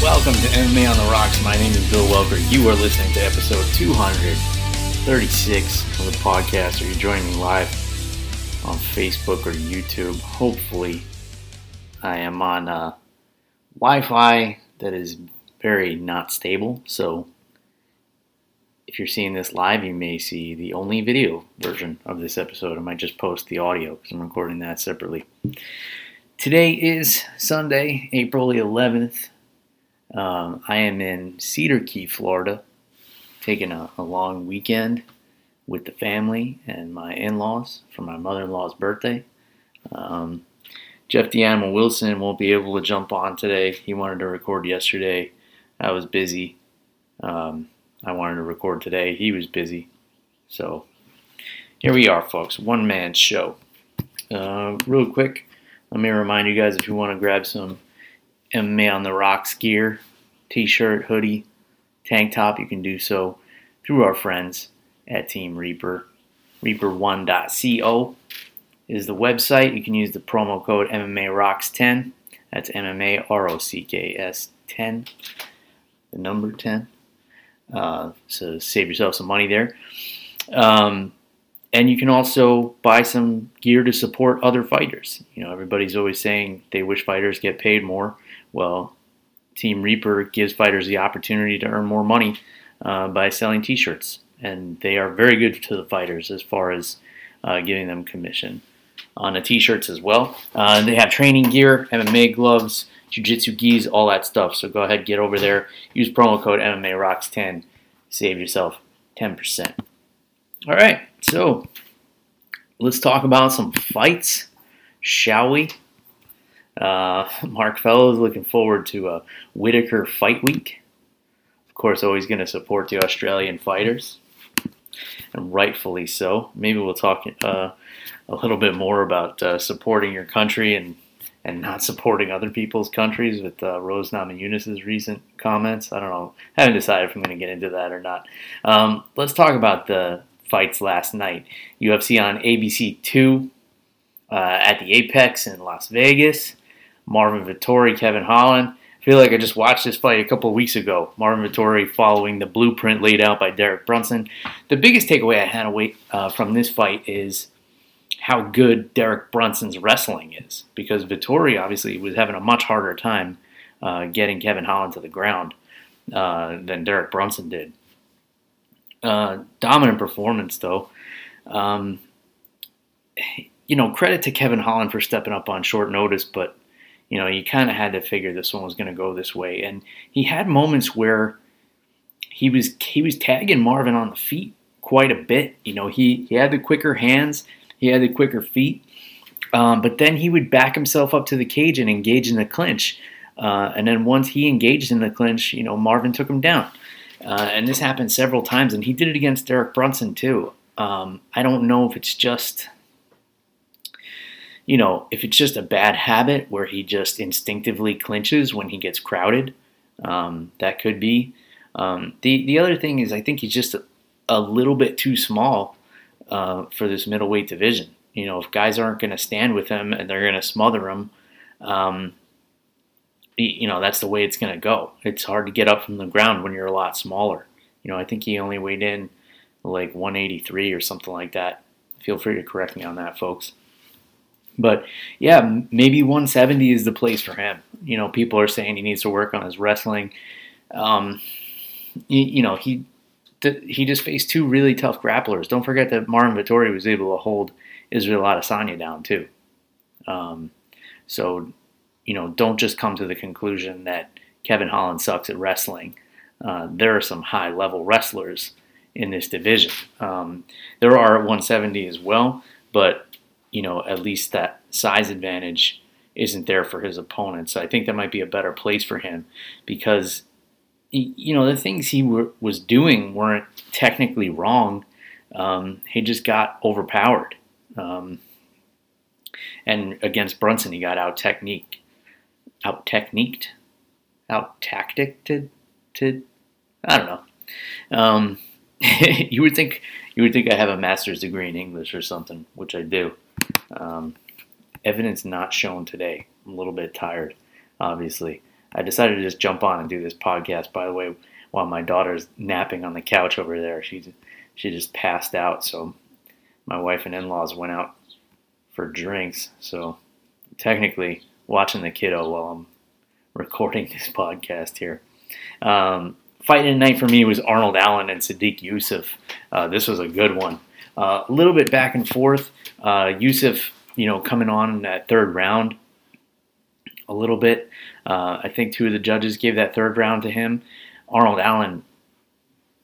Welcome to MMA on the Rocks. My name is Bill Welker. You are listening to episode 236 of the podcast, or you're joining me live on Facebook or YouTube. Hopefully, I am on uh, Wi Fi that is very not stable. So, if you're seeing this live, you may see the only video version of this episode. I might just post the audio because I'm recording that separately. Today is Sunday, April the 11th. Um, I am in Cedar Key, Florida, taking a, a long weekend with the family and my in laws for my mother in law's birthday. Um, Jeff the Animal Wilson won't be able to jump on today. He wanted to record yesterday. I was busy. Um, I wanted to record today. He was busy. So here we are, folks. One man show. Uh, real quick, let me remind you guys if you want to grab some MMA on the Rocks gear, t shirt, hoodie, tank top, you can do so through our friends at Team Reaper. Reaper1.co is the website. You can use the promo code MMA Rocks 10. That's MMA R O C K S 10, the number 10. Uh, so save yourself some money there. Um, and you can also buy some gear to support other fighters. You know, everybody's always saying they wish fighters get paid more. Well, Team Reaper gives fighters the opportunity to earn more money uh, by selling T-shirts, and they are very good to the fighters as far as uh, giving them commission on the T-shirts as well. Uh, they have training gear, MMA gloves, jiu-jitsu gis, all that stuff. So go ahead, get over there, use promo code MMA Rocks 10, save yourself 10%. All right, so let's talk about some fights, shall we? Uh, Mark Fellows looking forward to a Whittaker fight week. Of course, always going to support the Australian fighters, and rightfully so. Maybe we'll talk uh, a little bit more about uh, supporting your country and and not supporting other people's countries with uh, Rose Namajunas' recent comments. I don't know. I haven't decided if I'm going to get into that or not. Um, let's talk about the fights last night. UFC on ABC 2 uh, at the Apex in Las Vegas. Marvin Vettori, Kevin Holland. I feel like I just watched this fight a couple weeks ago. Marvin Vettori following the blueprint laid out by Derek Brunson. The biggest takeaway I had away, uh, from this fight is how good Derek Brunson's wrestling is because Vettori obviously was having a much harder time uh, getting Kevin Holland to the ground uh, than Derek Brunson did. Uh, dominant performance though. Um, you know, credit to Kevin Holland for stepping up on short notice, but you know, you kind of had to figure this one was going to go this way. And he had moments where he was he was tagging Marvin on the feet quite a bit. You know, he he had the quicker hands, he had the quicker feet, um, but then he would back himself up to the cage and engage in the clinch. Uh, and then once he engaged in the clinch, you know, Marvin took him down. Uh, and this happened several times, and he did it against Derek Brunson too. Um, I don't know if it's just you know, if it's just a bad habit where he just instinctively clinches when he gets crowded, um, that could be. Um, the the other thing is, I think he's just a, a little bit too small uh, for this middleweight division. You know, if guys aren't going to stand with him and they're going to smother him, um, you know, that's the way it's going to go. It's hard to get up from the ground when you're a lot smaller. You know, I think he only weighed in like 183 or something like that. Feel free to correct me on that, folks. But yeah, maybe 170 is the place for him. You know, people are saying he needs to work on his wrestling. Um, you, you know, he he just faced two really tough grapplers. Don't forget that Marvin Vettori was able to hold Israel Adesanya down too. Um, so, you know, don't just come to the conclusion that Kevin Holland sucks at wrestling. Uh, there are some high level wrestlers in this division. Um, there are at 170 as well, but you know, at least that size advantage isn't there for his opponent. So I think that might be a better place for him because you know, the things he was doing weren't technically wrong. Um, he just got overpowered. Um, and against Brunson, he got out technique, out techniqued, out tacticed. To, I don't know. Um, you would think you would think I have a master's degree in English or something, which I do. Um, evidence not shown today. I'm a little bit tired, obviously. I decided to just jump on and do this podcast. By the way, while my daughter's napping on the couch over there, she she just passed out. So my wife and in-laws went out for drinks. So technically, watching the kiddo while I'm recording this podcast here. Um, the night for me was Arnold Allen and Sodiq Yusuff. Uh, this was a good one. Uh, a little bit back and forth. Uh, Yusuff, you know, coming on in that third round a little bit. Uh, I think two of the judges gave that third round to him. Arnold Allen,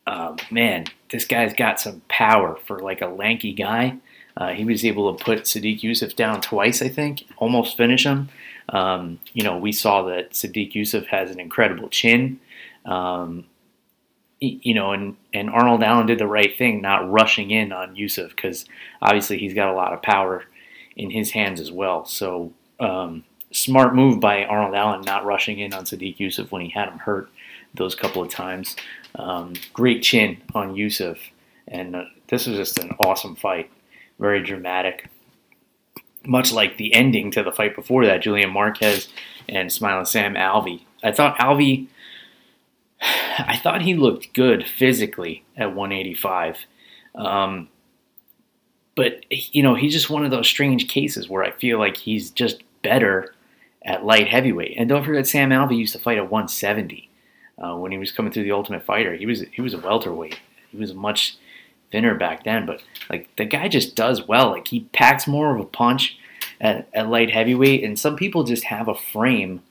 uh, man, this guy's got some power for like a lanky guy. Uh, he was able to put Sodiq Yusuff down twice, I think, almost finish him. Um, you know, we saw that Sodiq Yusuff has an incredible chin. Um, you know, and, and Arnold Allen did the right thing, not rushing in on Yusuff because obviously he's got a lot of power in his hands as well. So, um, smart move by Arnold Allen not rushing in on Sodiq Yusuff when he had him hurt those couple of times. Um, great chin on Yusuff, and uh, this was just an awesome fight, very dramatic. Much like the ending to the fight before that, Julian Marquez and Smiling Sam Alvey. I thought Alvey I thought he looked good physically at 185. Um, but, you know, he's just one of those strange cases where I feel like he's just better at light heavyweight. And don't forget, Sam Alvey used to fight at 170 uh, when he was coming through the Ultimate Fighter. He was he was a welterweight. He was much thinner back then, but like the guy just does well. Like he packs more of a punch at, at light heavyweight, and some people just have a frame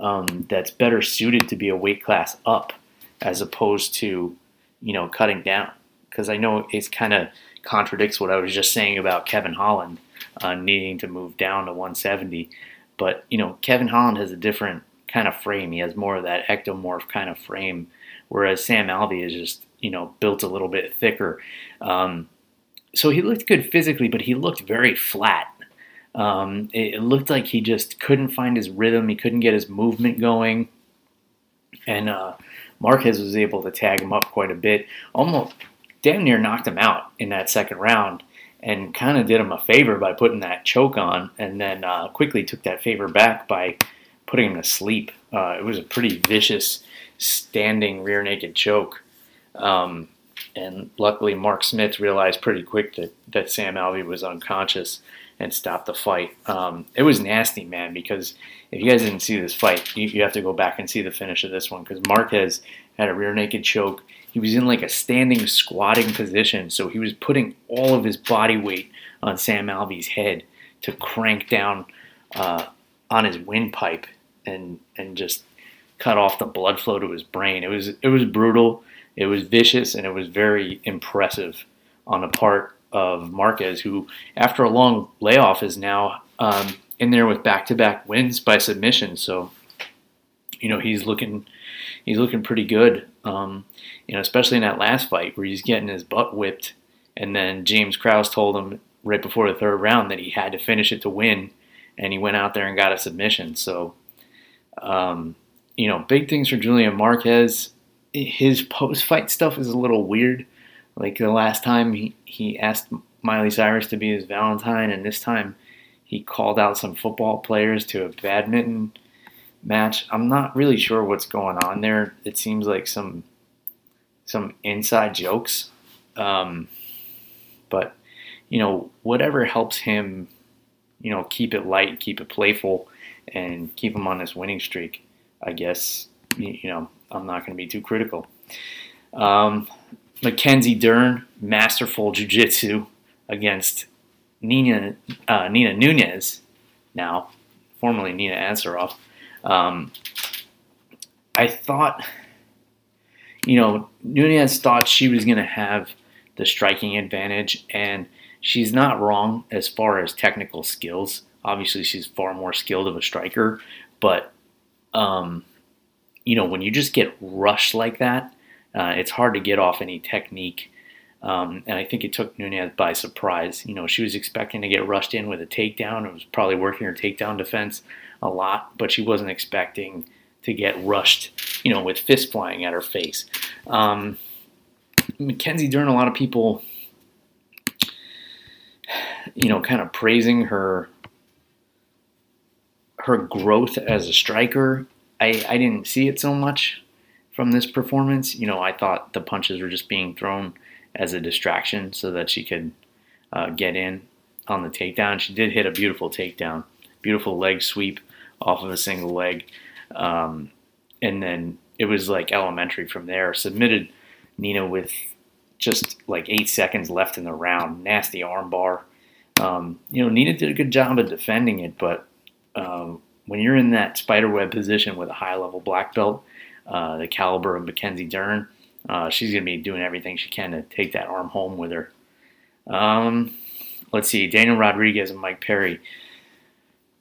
um, that's better suited to be a weight class up as opposed to, you know, cutting down. Because I know it kind of contradicts what I was just saying about Kevin Holland uh, needing to move down to 170. But, you know, Kevin Holland has a different kind of frame. He has more of that ectomorph kind of frame, whereas Sam Alvey is just, you know, built a little bit thicker. Um, so he looked good physically, but he looked very flat. Um, it, it, looked like he just couldn't find his rhythm. He couldn't get his movement going. And uh, Marquez was able to tag him up quite a bit, almost damn near knocked him out in that second round, and kind of did him a favor by putting that choke on, and then uh, quickly took that favor back by putting him to sleep. Uh, it was a pretty vicious standing rear naked choke. Um, and luckily, Mark Smith realized pretty quick that, that Sam Alvey was unconscious and stop the fight. Um, it was nasty, man, because if you guys didn't see this fight, you, you have to go back and see the finish of this one because Marquez had a rear naked choke. He was in like a standing squatting position, so he was putting all of his body weight on Sam Alvey's head to crank down uh, on his windpipe and and just cut off the blood flow to his brain. It was it was brutal, it was vicious, and it was very impressive on the part of Marquez, who after a long layoff is now um, in there with back-to-back wins by submission. So, you know, he's looking he's looking pretty good. Um, you know, especially in that last fight where he's getting his butt whipped, and then James Krause told him right before the third round that he had to finish it to win, and he went out there and got a submission. So, um, you know, big things for Julian Marquez. His post-fight stuff is a little weird. Like the last time he, he asked Miley Cyrus to be his Valentine, and this time he called out some football players to a badminton match. I'm not really sure what's going on there. It seems like some some inside jokes, um, but you know whatever helps him, you know, keep it light, keep it playful, and keep him on this winning streak. I guess you know I'm not going to be too critical. Um, Mackenzie Dern, masterful jiu-jitsu against Nina uh, Nina Nunes, now formerly Nina Ansaroff. Um, I thought, you know, Nunes thought she was going to have the striking advantage, and she's not wrong as far as technical skills. Obviously, she's far more skilled of a striker, but um, you know, when you just get rushed like that, uh, it's hard to get off any technique. Um, and I think it took Nunes by surprise. You know, she was expecting to get rushed in with a takedown. It was probably working her takedown defense a lot, but she wasn't expecting to get rushed, you know, with fists flying at her face. Um, Mackenzie Dern, a lot of people, you know, kind of praising her her growth as a striker. I, I didn't see it so much from this performance. You know, I thought the punches were just being thrown as a distraction so that she could uh, get in on the takedown. She did hit a beautiful takedown, beautiful leg sweep off of a single leg. Um, and then it was like elementary from there. Submitted Nina with just like eight seconds left in the round. Nasty armbar. Um, you know, Nina did a good job of defending it, but um, when you're in that spiderweb position with a high level black belt, uh, the caliber of Mackenzie Dern, uh, she's going to be doing everything she can to take that arm home with her. Um, let's see, Daniel Rodriguez and Mike Perry.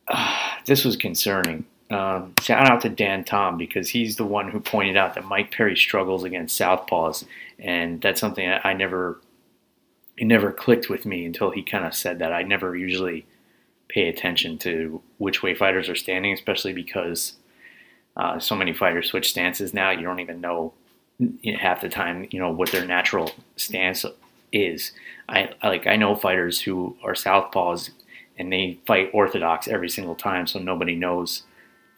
Uh, this was concerning. Um, shout out to Dan Tom because he's the one who pointed out that Mike Perry struggles against southpaws, and that's something I, I never, it never clicked with me until he kind of said that. I never usually pay attention to which way fighters are standing, especially because uh, so many fighters switch stances now. You don't even know half the time, you know, what their natural stance is. I like I know fighters who are southpaws and they fight orthodox every single time, so nobody knows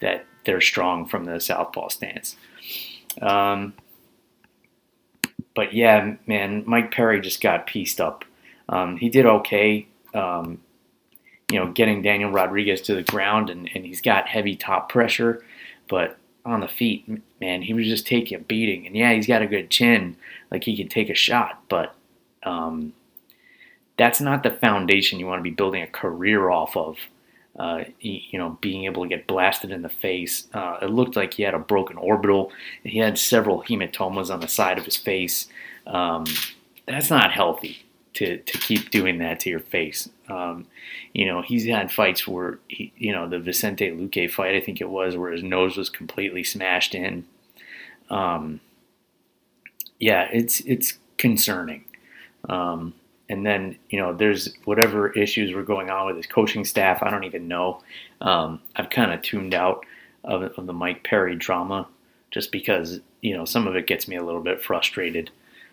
that they're strong from the southpaw stance. Um, but yeah, man, Mike Perry just got pieced up. Um, he did okay, um, you know, getting Daniel Rodriguez to the ground, and, and he's got heavy top pressure, but on the feet, man, he was just taking a beating. And yeah, he's got a good chin, like he can take a shot, but um, that's not the foundation you want to be building a career off of uh, you know, being able to get blasted in the face. Uh, it looked like he had a broken orbital. He had several hematomas on the side of his face. Um, that's not healthy to, to keep doing that to your face. Um, you know, he's had fights where, he, you know, the Vicente Luque fight, I think it was, where his nose was completely smashed in. Um, yeah, it's it's concerning. Um, and then you know there's whatever issues were going on with his coaching staff. I don't even know. Um, I've kind of tuned out of, of, the Mike Perry drama just because you know some of it gets me a little bit frustrated.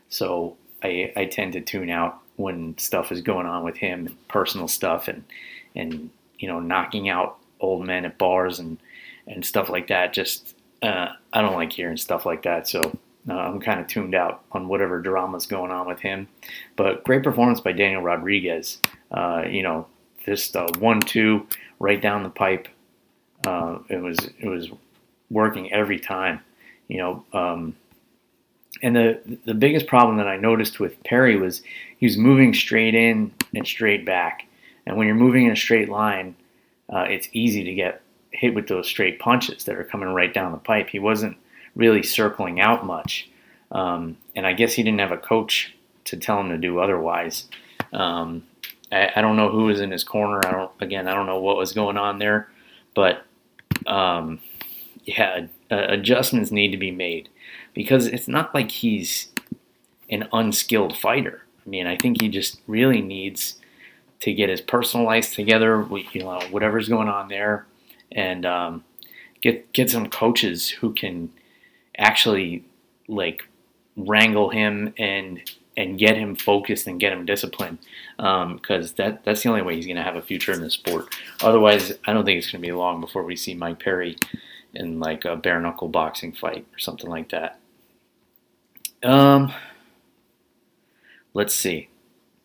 So I, I tend to tune out when stuff is going on with him, personal stuff, and and you know knocking out old men at bars and and stuff like that. Just uh, I don't like hearing stuff like that. So uh, I'm kind of tuned out on whatever drama's going on with him. But great performance by Daniel Rodriguez. Uh, you know, just uh, one-two right down the pipe. Uh, it was it was working every time. You know, um, and the the biggest problem that I noticed with Perry was he was moving straight in and straight back. And when you're moving in a straight line, uh, it's easy to get hit with those straight punches that are coming right down the pipe. He wasn't really circling out much. Um, and I guess he didn't have a coach to tell him to do otherwise. Um, I, I, don't know who was in his corner. I don't. Again, I don't know what was going on there, but um, yeah, uh, adjustments need to be made because it's not like he's an unskilled fighter. I mean, I think he just really needs to get his personal life together. You know, whatever's going on there, and um, get get some coaches who can actually like wrangle him and and get him focused and get him disciplined because um, that that's the only way he's going to have a future in the sport. Otherwise, I don't think it's going to be long before we see Mike Perry in like a bare knuckle boxing fight or something like that. Um, let's see.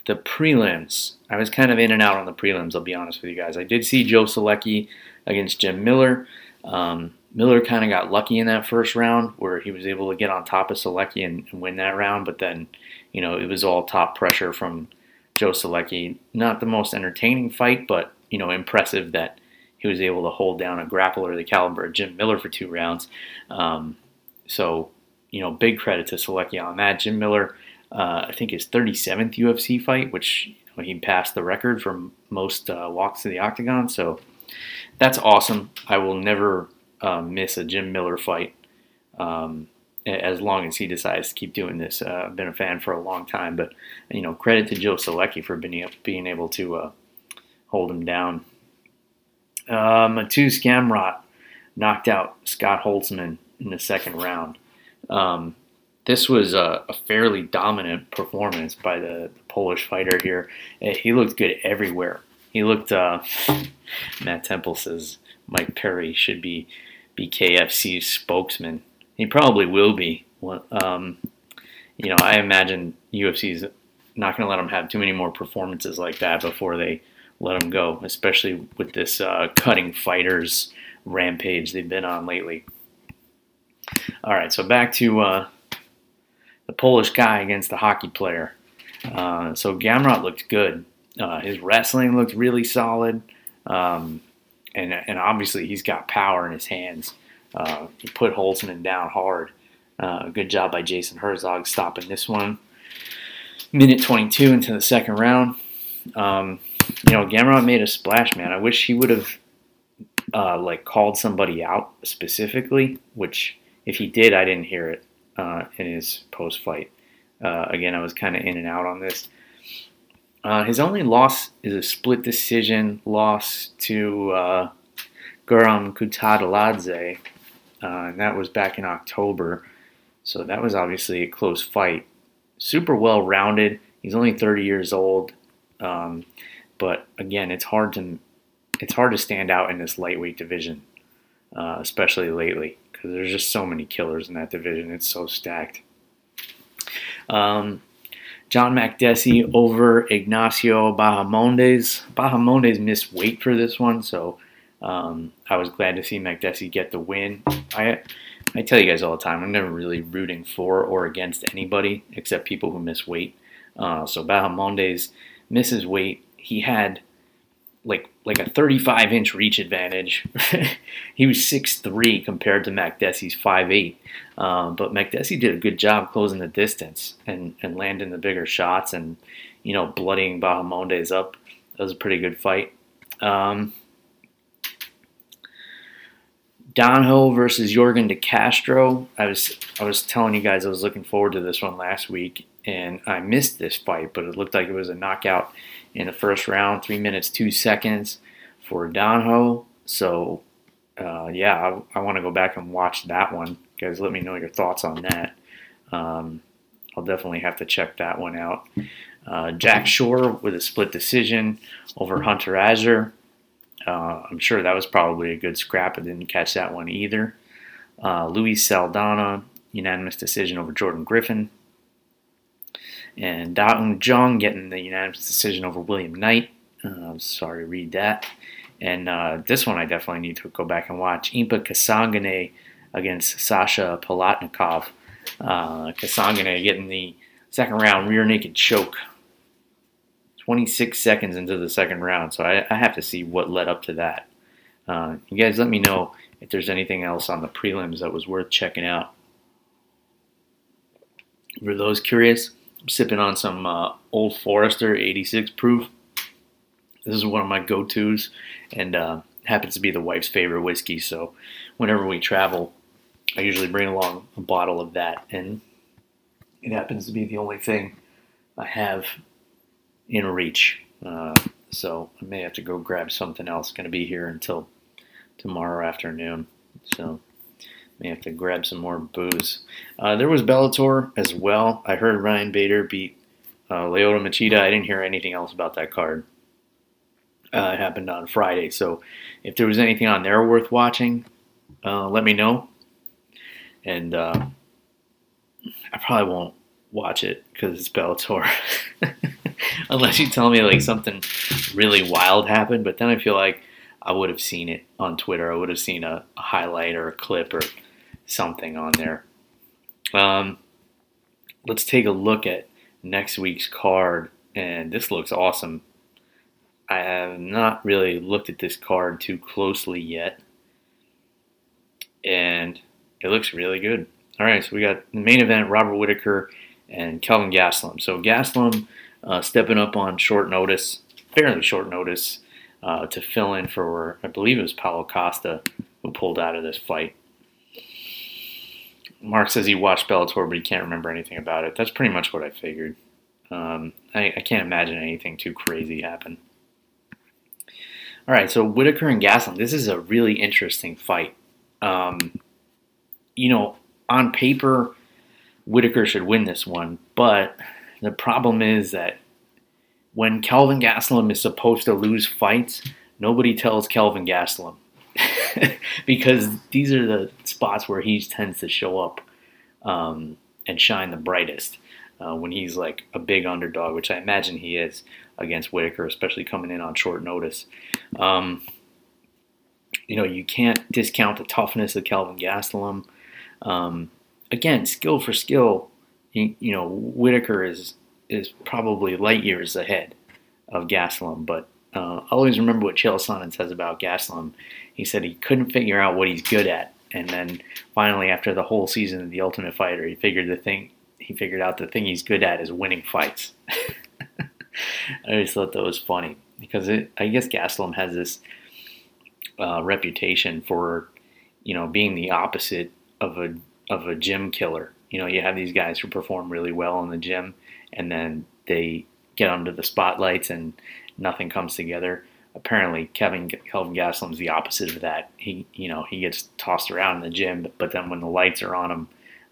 The prelims. I was kind of in and out on the prelims. I'll be honest with you guys. I did see Joe Solecki against Jim Miller. Um, Miller kind of got lucky in that first round where he was able to get on top of Solecki and, and, win that round, but then, you know, it was all top pressure from Joe Solecki. Not the most entertaining fight, but, you know, impressive that he was able to hold down a grappler of the caliber of Jim Miller for two rounds. Um, so, you know, big credit to Solecki on that. Jim Miller, uh, I think his 37th UFC fight, which he passed the record for most uh, walks to the octagon. So that's awesome. I will never uh, miss a Jim Miller fight. Um, as long as he decides to keep doing this, uh, I've been a fan for a long time. But you know, credit to Joe Solecki for being being able to uh, hold him down. Uh, Mateusz Gamrot knocked out Scott Holtzman in the second round. Um, this was a, a, fairly dominant performance by the, the, Polish fighter here. Eh, he looked good everywhere. He looked. Uh, Matt Temple says Mike Perry should be BKFC's spokesman. He probably will be. Um, you know, I imagine UFC's not going to let him have too many more performances like that before they let him go, especially with this uh, cutting fighters rampage they've been on lately. All right, so back to uh, the Polish guy against the hockey player. Uh, so Gamrot looked good. Uh, his wrestling looked really solid, um, and and obviously he's got power in his hands. Uh, he put Holtzman down hard. Uh, good job by Jason Herzog stopping this one. Minute 22 into the second round. Um, you know, Gamrot made a splash, man. I wish he would have uh, like called somebody out specifically, which if he did, I didn't hear it uh, in his post fight. Uh, again, I was kind of in and out on this. Uh, his only loss is a split decision loss to uh, Guram Kutateladze, uh, and that was back in October. So that was obviously a close fight. Super well rounded. He's only 30 years old, um, but again, it's hard to it's hard to stand out in this lightweight division, uh, especially lately because there's just so many killers in that division. It's so stacked. Um, John Makdessi over Ignacio Bahamondes. Bahamondes missed weight for this one, so um, I was glad to see Makdessi get the win. I I tell you guys all the time, I'm never really rooting for or against anybody except people who miss weight. Uh, so Bahamondes misses weight. He had like like a 35 inch reach advantage. he was 6'3 compared to Makdessi's 5'8. Um, but Makdessi did a good job closing the distance and, and landing the bigger shots and, you know, bloodying Bahamondes up. That was a pretty good fight. Um, Danho versus Yorgan De Castro. I was I was telling you guys I was looking forward to this one last week, and I missed this fight, but it looked like it was a knockout in the first round, three minutes two seconds for Danho. So uh, yeah, I, I want to go back and watch that one. Guys, let me know your thoughts on that. Um, I'll definitely have to check that one out. Uh, Jack Shore with a split decision over Hunter Azure. Uh, I'm sure that was probably a good scrap. I didn't catch that one either. Uh, Luis Saldana, unanimous decision over Jordan Griffin. And Da Un Jung getting the unanimous decision over William Knight. Uh, sorry, read that. And uh, this one I definitely need to go back and watch. Impa Kasanganay against Sasha Palatnikov. Uh, Kasanganay getting the second round rear naked choke 26 seconds into the second round. So I, I have to see what led up to that. Uh, you guys let me know if there's anything else on the prelims that was worth checking out. For those curious, I'm sipping on some uh, Old Forester 86 proof. This is one of my go-tos, and uh, happens to be the wife's favorite whiskey. So whenever we travel, I usually bring along a bottle of that, and it happens to be the only thing I have in reach. Uh, so I may have to go grab something else. Going to be here until tomorrow afternoon. So may have to grab some more booze. Uh, there was Bellator as well. I heard Ryan Bader beat uh, Lyoto Machida. I didn't hear anything else about that card. Uh, it happened on Friday. So if there was anything on there worth watching, uh, let me know. And uh, I probably won't watch it because it's Bellator. Unless you tell me like something really wild happened, but then I feel like I would have seen it on Twitter. I would have seen a, a highlight or a clip or something on there. Um, let's take a look at next week's card, and this looks awesome. I have not really looked at this card too closely yet, and it looks really good. All right, so we got the main event: Robert Whittaker and Kelvin Gastelum. So Gastelum uh, stepping up on short notice, fairly short notice, uh, to fill in for I believe it was Paulo Costa who pulled out of this fight. Mark says he watched Bellator, but he can't remember anything about it. That's pretty much what I figured. Um, I, I, can't imagine anything too crazy happen. All right, so Whittaker and Gastelum. This is a really interesting fight. Um, you know, on paper, Whittaker should win this one, but the problem is that when Kelvin Gastelum is supposed to lose fights, nobody tells Kelvin Gastelum because these are the spots where he tends to show up um, and shine the brightest uh, when he's like a big underdog, which I imagine he is against Whittaker, especially coming in on short notice. Um, you know, you can't discount the toughness of Kelvin Gastelum. Um, again, skill for skill, you, you, know, Whittaker is is probably light years ahead of Gastelum, but uh, I always remember what Chael Sonnen says about Gastelum. He said he couldn't figure out what he's good at, and then finally, after the whole season of The Ultimate Fighter, he figured the thing he figured out the thing he's good at is winning fights. I always thought that was funny because it, I guess Gastelum has this uh, reputation for, you know, being the opposite of a of a gym killer. You know, you have these guys who perform really well in the gym, and then they get under the spotlights and nothing comes together. Apparently, Kevin Kelvin Gastelum's the opposite of that. He, you know, he gets tossed around in the gym, but then when the lights are on him,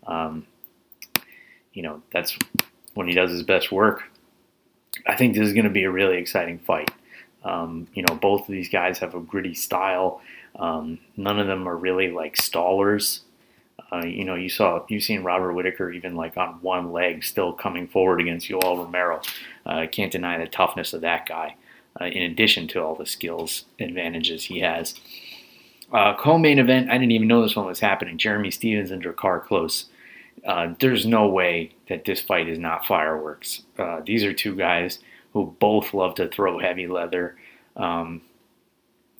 um, you know, that's when he does his best work. I think this is going to be a really exciting fight. Um, you know, both of these guys have a gritty style. Um, none of them are really like stallers. Uh, you know, you saw you've seen Robert Whittaker even like on one leg still coming forward against Yoel Romero. I uh, can't deny the toughness of that guy. Uh, in addition to all the skills advantages he has. Uh, co-main event, I didn't even know this one was happening. Jeremy Stephens and Drakkar Klose. Uh, there's no way that this fight is not fireworks. Uh, these are two guys who both love to throw heavy leather. Um,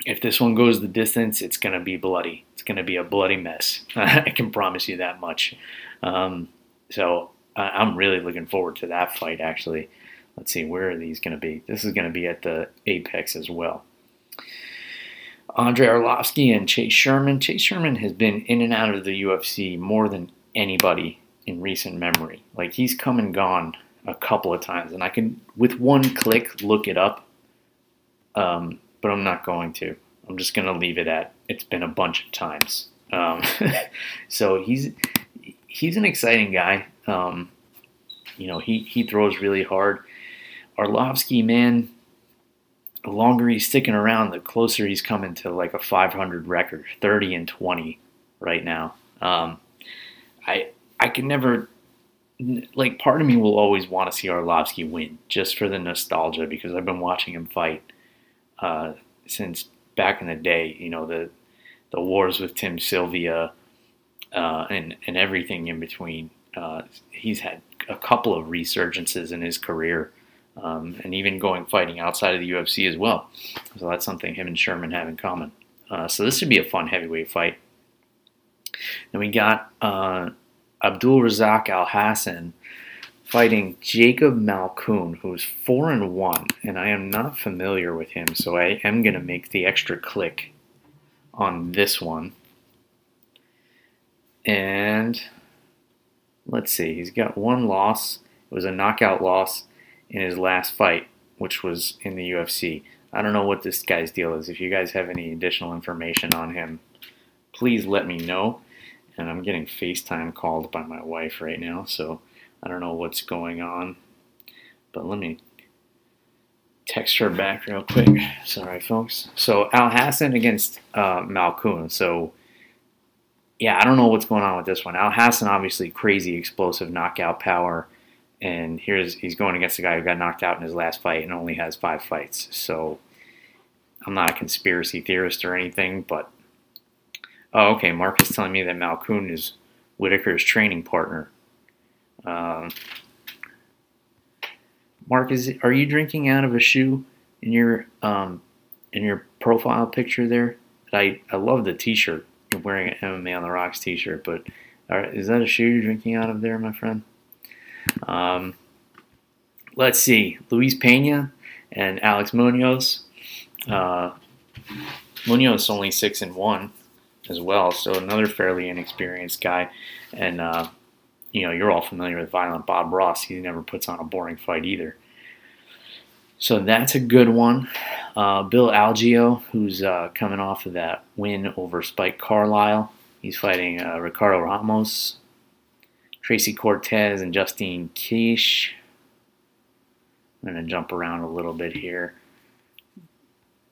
if this one goes the distance, it's going to be bloody. It's going to be a bloody mess. I can promise you that much. Um, so I'm really looking forward to that fight, actually. Let's see, where are these going to be? This is going to be at the Apex as well. Andrei Arlovsky and Chase Sherman. Chase Sherman has been in and out of the UFC more than anybody in recent memory. Like he's come and gone a couple of times, and I can, with one click, look it up. Um, but I'm not going to. I'm just going to leave it at it's been a bunch of times. Um, so he's he's an exciting guy. Um, you know, he he throws really hard. Arlovsky, man, the longer he's sticking around, the closer he's coming to like a 500 record, 30 and 20 right now. Um, I I can never like part of me will always want to see Arlovsky win just for the nostalgia because I've been watching him fight uh, since back in the day. You know the the wars with Tim Sylvia uh, and and everything in between. Uh, he's had a couple of resurgences in his career, um, and even going fighting outside of the UFC as well. So that's something him and Sherman have in common. Uh, so this would be a fun heavyweight fight. Then we got uh, Abdul Razak Alhassan fighting Jacob Malkoun, who's four and one, and I am not familiar with him, so I am gonna make the extra click on this one. And let's see, he's got one loss. It was a knockout loss in his last fight, which was in the UFC. I don't know what this guy's deal is. If you guys have any additional information on him, please let me know and I'm getting FaceTime called by my wife right now, so I don't know what's going on. But let me text her back real quick. Sorry, folks. So Alhassan against uh, Malkoun. So yeah, I don't know what's going on with this one. Alhassan obviously crazy explosive knockout power, and here's he's going against a guy who got knocked out in his last fight and only has five fights. So I'm not a conspiracy theorist or anything, but Oh, okay. Mark is telling me that Malkoun is Whittaker's training partner. Um, Mark, is are you drinking out of a shoe in your um, in your profile picture there? I I love the T-shirt. You're wearing an MMA on the Rocks T-shirt, but is that a shoe you're drinking out of there, my friend? Um, let's see, Luis Pena and Alex Munoz. Uh, Munoz only six and one. as well. So another fairly inexperienced guy, and uh, you know you're all familiar with Violent Bob Ross. He never puts on a boring fight either. So that's a good one. Uh, Bill Algeo, who's uh, coming off of that win over Spike Carlyle, he's fighting uh, Ricardo Ramos, Tracy Cortez, and Justine Kish. I'm going to jump around a little bit here.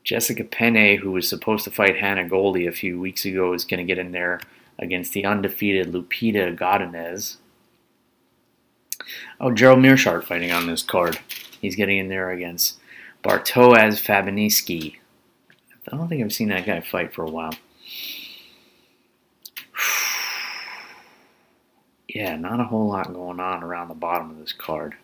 Jessica Penne, who was supposed to fight Hannah Goldy a few weeks ago, is going to get in there against the undefeated Lupita Godinez. Oh, Gerald Meerschaert fighting on this card. He's getting in there against Bartosz Fabiński. I don't think I've seen that guy fight for a while. Yeah, not a whole lot going on around the bottom of this card.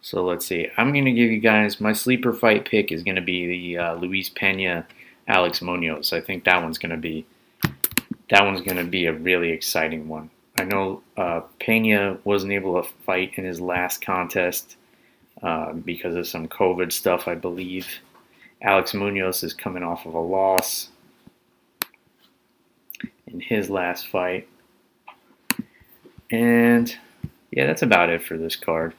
So let's see. I'm going to give you guys my sleeper fight pick is going to be the uh, Luis Pena Alex Munoz. I think that one's going to be that one's going to be a really exciting one. I know uh, Pena wasn't able to fight in his last contest uh, because of some COVID stuff, I believe. Alex Munoz is coming off of a loss in his last fight. And yeah, that's about it for this card.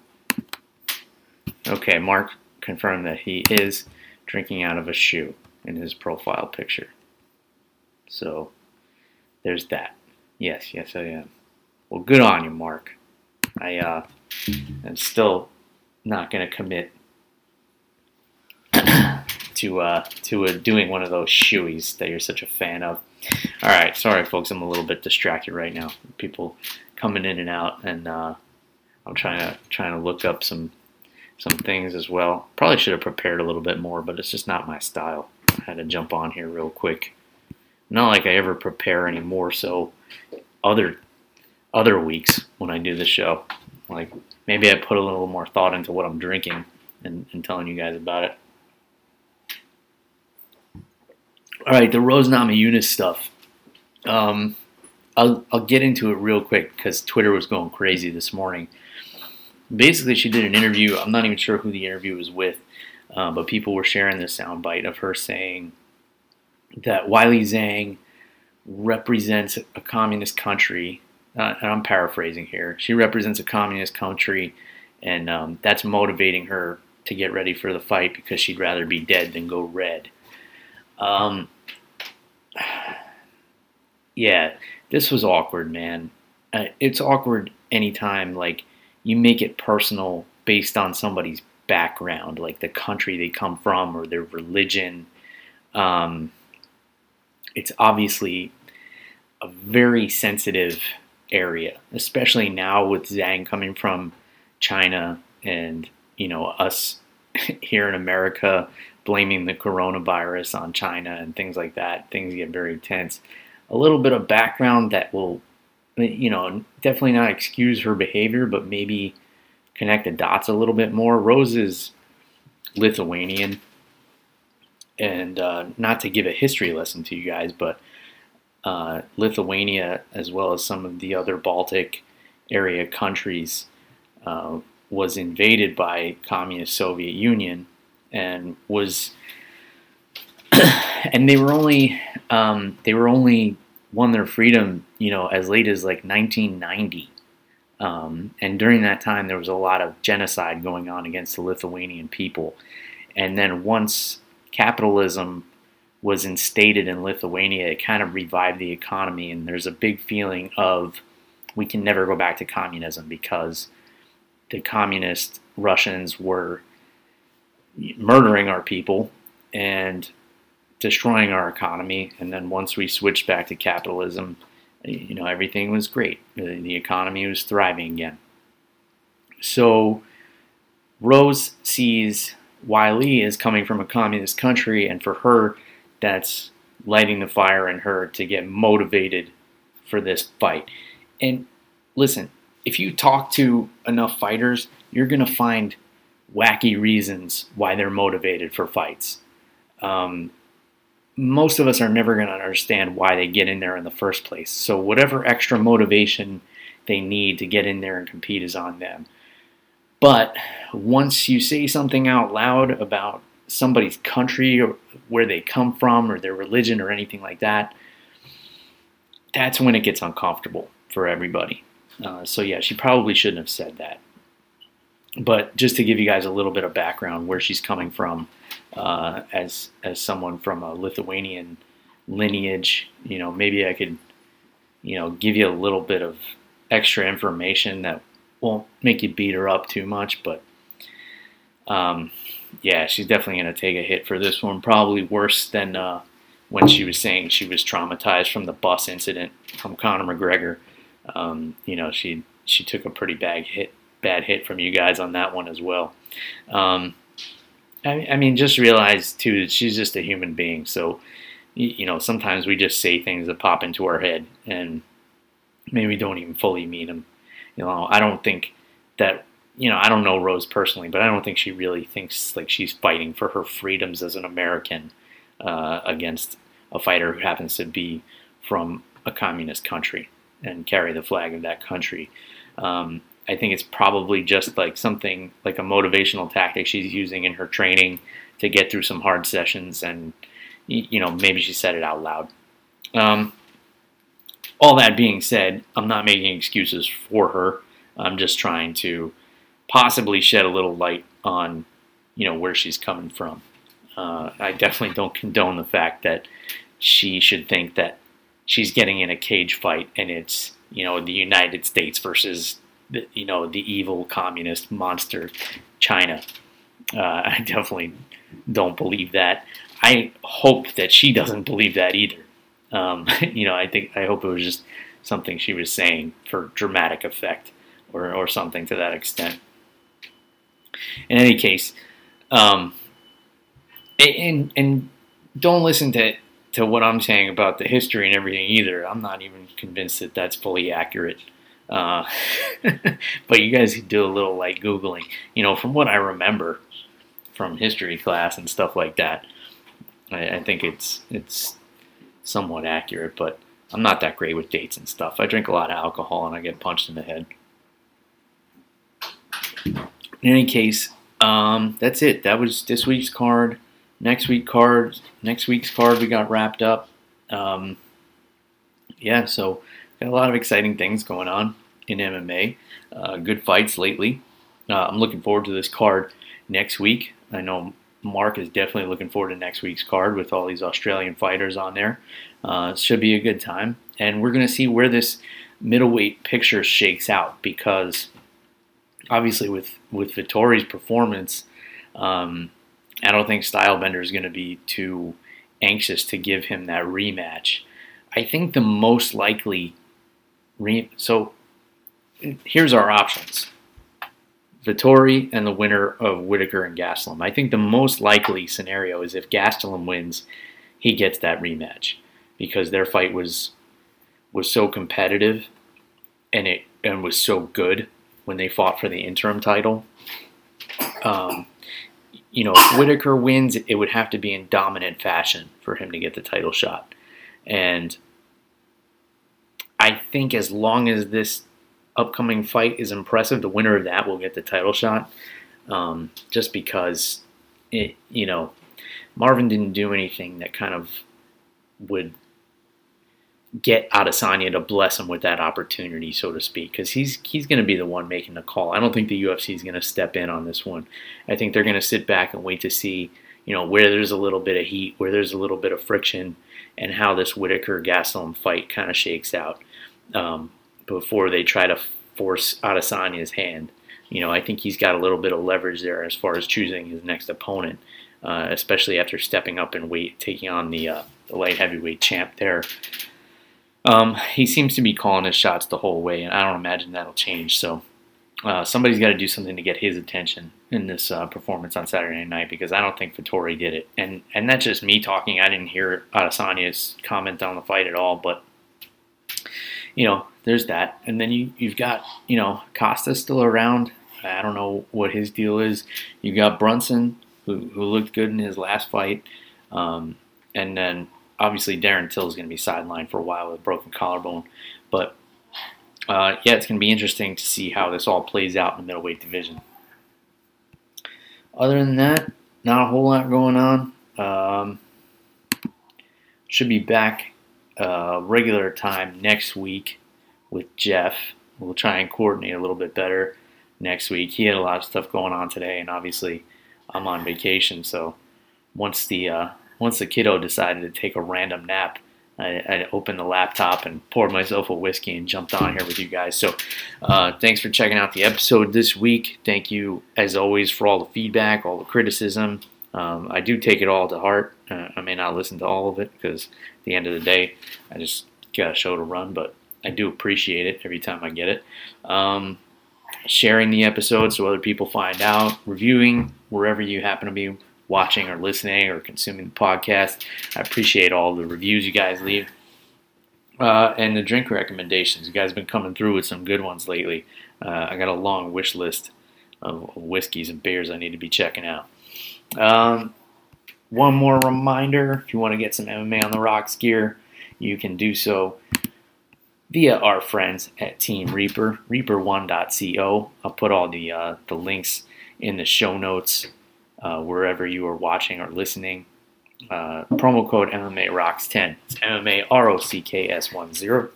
Okay, Mark confirmed that he is drinking out of a shoe in his profile picture. So there's that. Yes, yes, I am. Well, good on you, Mark. I uh, am still not going to commit to uh, to uh, doing one of those shoeies that you're such a fan of. All right, sorry, folks. I'm a little bit distracted right now. People coming in and out, and uh, I'm trying to trying to look up some some things as well. Probably should have prepared a little bit more, but it's just not my style. I had to jump on here real quick. Not like I ever prepare anymore. So other other weeks when I do the show, like maybe I put a little more thought into what I'm drinking and, and telling you guys about it. All right, the Rose Namajunas stuff. Um, I'll, I'll get into it real quick because Twitter was going crazy this morning. Basically, she did an interview. I'm not even sure who the interview was with, uh, but people were sharing this soundbite of her saying that Weili Zhang represents a communist country. Uh, and I'm paraphrasing here. She represents a communist country, and um, that's motivating her to get ready for the fight because she'd rather be dead than go red. Um, yeah, this was awkward, man. Uh, it's awkward anytime like you make it personal based on somebody's background, like the country they come from or their religion. Um, it's obviously a very sensitive area, especially now with Zhang coming from China and you know us here in America blaming the coronavirus on China and things like that. Things get very tense. A little bit of background that will, you know, definitely not excuse her behavior, but maybe connect the dots a little bit more. Rose is Lithuanian. And uh, not to give a history lesson to you guys, but uh, Lithuania, as well as some of the other Baltic area countries, uh, was invaded by communist Soviet Union and was and they were only um, they were only won their freedom you know as late as like 1990 um, and during that time there was a lot of genocide going on against the Lithuanian people. And then once capitalism was instated in Lithuania it kind of revived the economy and there's a big feeling of we can never go back to communism because the communist Russians were murdering our people and destroying our economy. And then once we switched back to capitalism, you know, everything was great. The economy was thriving again. So Rose sees Weili is coming from a communist country, and for her, that's lighting the fire in her to get motivated for this fight. And listen, if you talk to enough fighters, you're going to find wacky reasons why they're motivated for fights. Um, most of us are never going to understand why they get in there in the first place. So, whatever extra motivation they need to get in there and compete is on them. But once you say something out loud about somebody's country or where they come from or their religion or anything like that, that's when it gets uncomfortable for everybody. Uh, so yeah, she probably shouldn't have said that. But just to give you guys a little bit of background where she's coming from, uh, as as someone from a Lithuanian lineage, you know, maybe I could, you know, give you a little bit of extra information that won't make you beat her up too much, but um, yeah, she's definitely going to take a hit for this one. Probably worse than uh, when she was saying she was traumatized from the bus incident from Conor McGregor. Um, you know, she she took a pretty bad hit, bad hit from you guys on that one as well. Um, I, I mean, just realize too that she's just a human being. So, you know, sometimes we just say things that pop into our head, and maybe don't even fully mean them. You know, I don't think that you know, I don't know Rose personally, but I don't think she really thinks like she's fighting for her freedoms as an American uh, against a fighter who happens to be from a communist country and carry the flag of that country. Um, I think it's probably just like something like a motivational tactic she's using in her training to get through some hard sessions, and you know maybe she said it out loud. Um, all that being said, I'm not making excuses for her. I'm just trying to possibly shed a little light on, you know, where she's coming from. Uh, I definitely don't condone the fact that she should think that she's getting in a cage fight and it's, you know, the United States versus, you know, the evil communist monster China. Uh, I definitely don't believe that. I hope that she doesn't believe that either. Um, you know, I think I hope it was just something she was saying for dramatic effect or, or something to that extent. In any case, um, and and don't listen to to what I'm saying about the history and everything either. I'm not even convinced that that's fully accurate. Uh, but you guys do a little like googling. You know, from what I remember from history class and stuff like that, I, I think it's it's somewhat accurate. But I'm not that great with dates and stuff. I drink a lot of alcohol and I get punched in the head. In any case, um, that's it. That was this week's card. Next week card. Next week's card we got wrapped up. Um, yeah, so got a lot of exciting things going on in MMA. Uh, good fights lately. Uh, I'm looking forward to this card next week. I know Mark is definitely looking forward to next week's card with all these Australian fighters on there. Uh, should be a good time, and we're going to see where this middleweight picture shakes out because obviously with with Vettori's performance, um, I don't think Stylebender is going to be too anxious to give him that rematch. I think the most likely re- so here's our options. Vettori and the winner of Whittaker and Gastelum. I think the most likely scenario is if Gastelum wins, he gets that rematch because their fight was was so competitive and it and was so good when they fought for the interim title. Um, you know, if Whittaker wins, it would have to be in dominant fashion for him to get the title shot. And I think as long as this upcoming fight is impressive, the winner of that will get the title shot. Um, just because, it, you know, Marvin didn't do anything that kind of would get Adesanya to bless him with that opportunity, so to speak, because he's he's going to be the one making the call. I don't think the UFC is going to step in on this one. I think they're going to sit back and wait to see, you know, where there's a little bit of heat, where there's a little bit of friction, and how this Whittaker Gastelum fight kind of shakes out um, before they try to force Adesanya's hand. You know, I think he's got a little bit of leverage there as far as choosing his next opponent, uh, especially after stepping up in weight, taking on the, uh, the light heavyweight champ there. Um, he seems to be calling his shots the whole way, and I don't imagine that'll change. So uh, somebody's got to do something to get his attention in this uh, performance on Saturday night because I don't think Vettori did it. And and that's just me talking. I didn't hear Adesanya's comment on the fight at all, but you know, there's that. And then you you've got you know Costa still around. I don't know what his deal is. You've got Brunson who who looked good in his last fight, um, and then obviously Darren Till is going to be sidelined for a while with a broken collarbone, but uh, yeah, it's going to be interesting to see how this all plays out in the middleweight division. Other than that, not a whole lot going on. Um, should be back regular time next week with Jeff. We'll try and coordinate a little bit better next week. He had a lot of stuff going on today, and obviously I'm on vacation. So once the uh, once the kiddo decided to take a random nap, I, I, opened the laptop and poured myself a whiskey and jumped on here with you guys. So uh, thanks for checking out the episode this week. Thank you as always for all the feedback, all the criticism. Um, I do take it all to heart. Uh, I may not listen to all of it because at the end of the day, I just got a show to run, but I do appreciate it every time I get it. Um, sharing the episode so other people find out, reviewing wherever you happen to be watching or listening or consuming the podcast. I appreciate all the reviews you guys leave. Uh, and the drink recommendations. You guys have been coming through with some good ones lately. Uh, I got a long wish list of whiskeys and beers I need to be checking out. Um, one more reminder if you want to get some MMA on the Rocks gear, you can do so via our friends at Team Reaper, reaper1.co. I'll put all the, uh, the links in the show notes uh, wherever you are watching or listening. Uh, promo code MMA Rocks 10. It's MMA R O C K S 1 0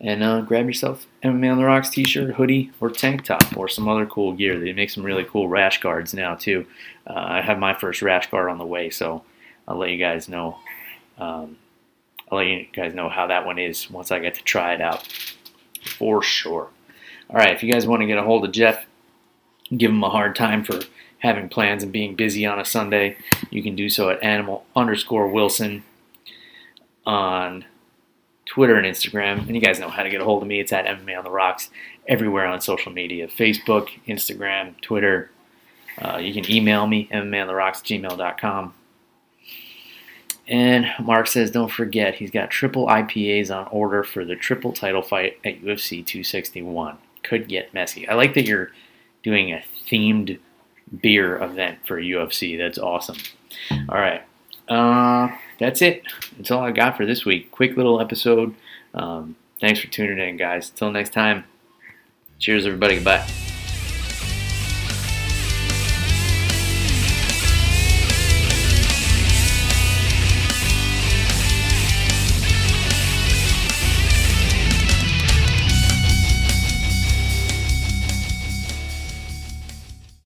and uh, grab yourself MMA on the Rocks t-shirt, hoodie, or tank top, or some other cool gear. They make some really cool rash guards now too. Uh, I have my first rash guard on the way, so I'll let you guys know. Um, I'll let you guys know how that one is once I get to try it out, for sure. All right, if you guys want to get a hold of Jeff, give him a hard time for having plans and being busy on a Sunday, you can do so at animal underscore Wilson on Twitter and Instagram. And you guys know how to get a hold of me. It's at MMA on the Rocks everywhere on social media Facebook, Instagram, Twitter. Uh, you can email me, MMAonTheRocks, gmail.com. And Mark says, don't forget, he's got triple IPAs on order for the triple title fight at UFC 261. Could get messy. I like that you're doing a themed beer event for UFC. That's awesome. All right. Uh, that's it. That's all I got for this week. Quick little episode. Um, thanks for tuning in, guys. Until next time, cheers, everybody. Goodbye.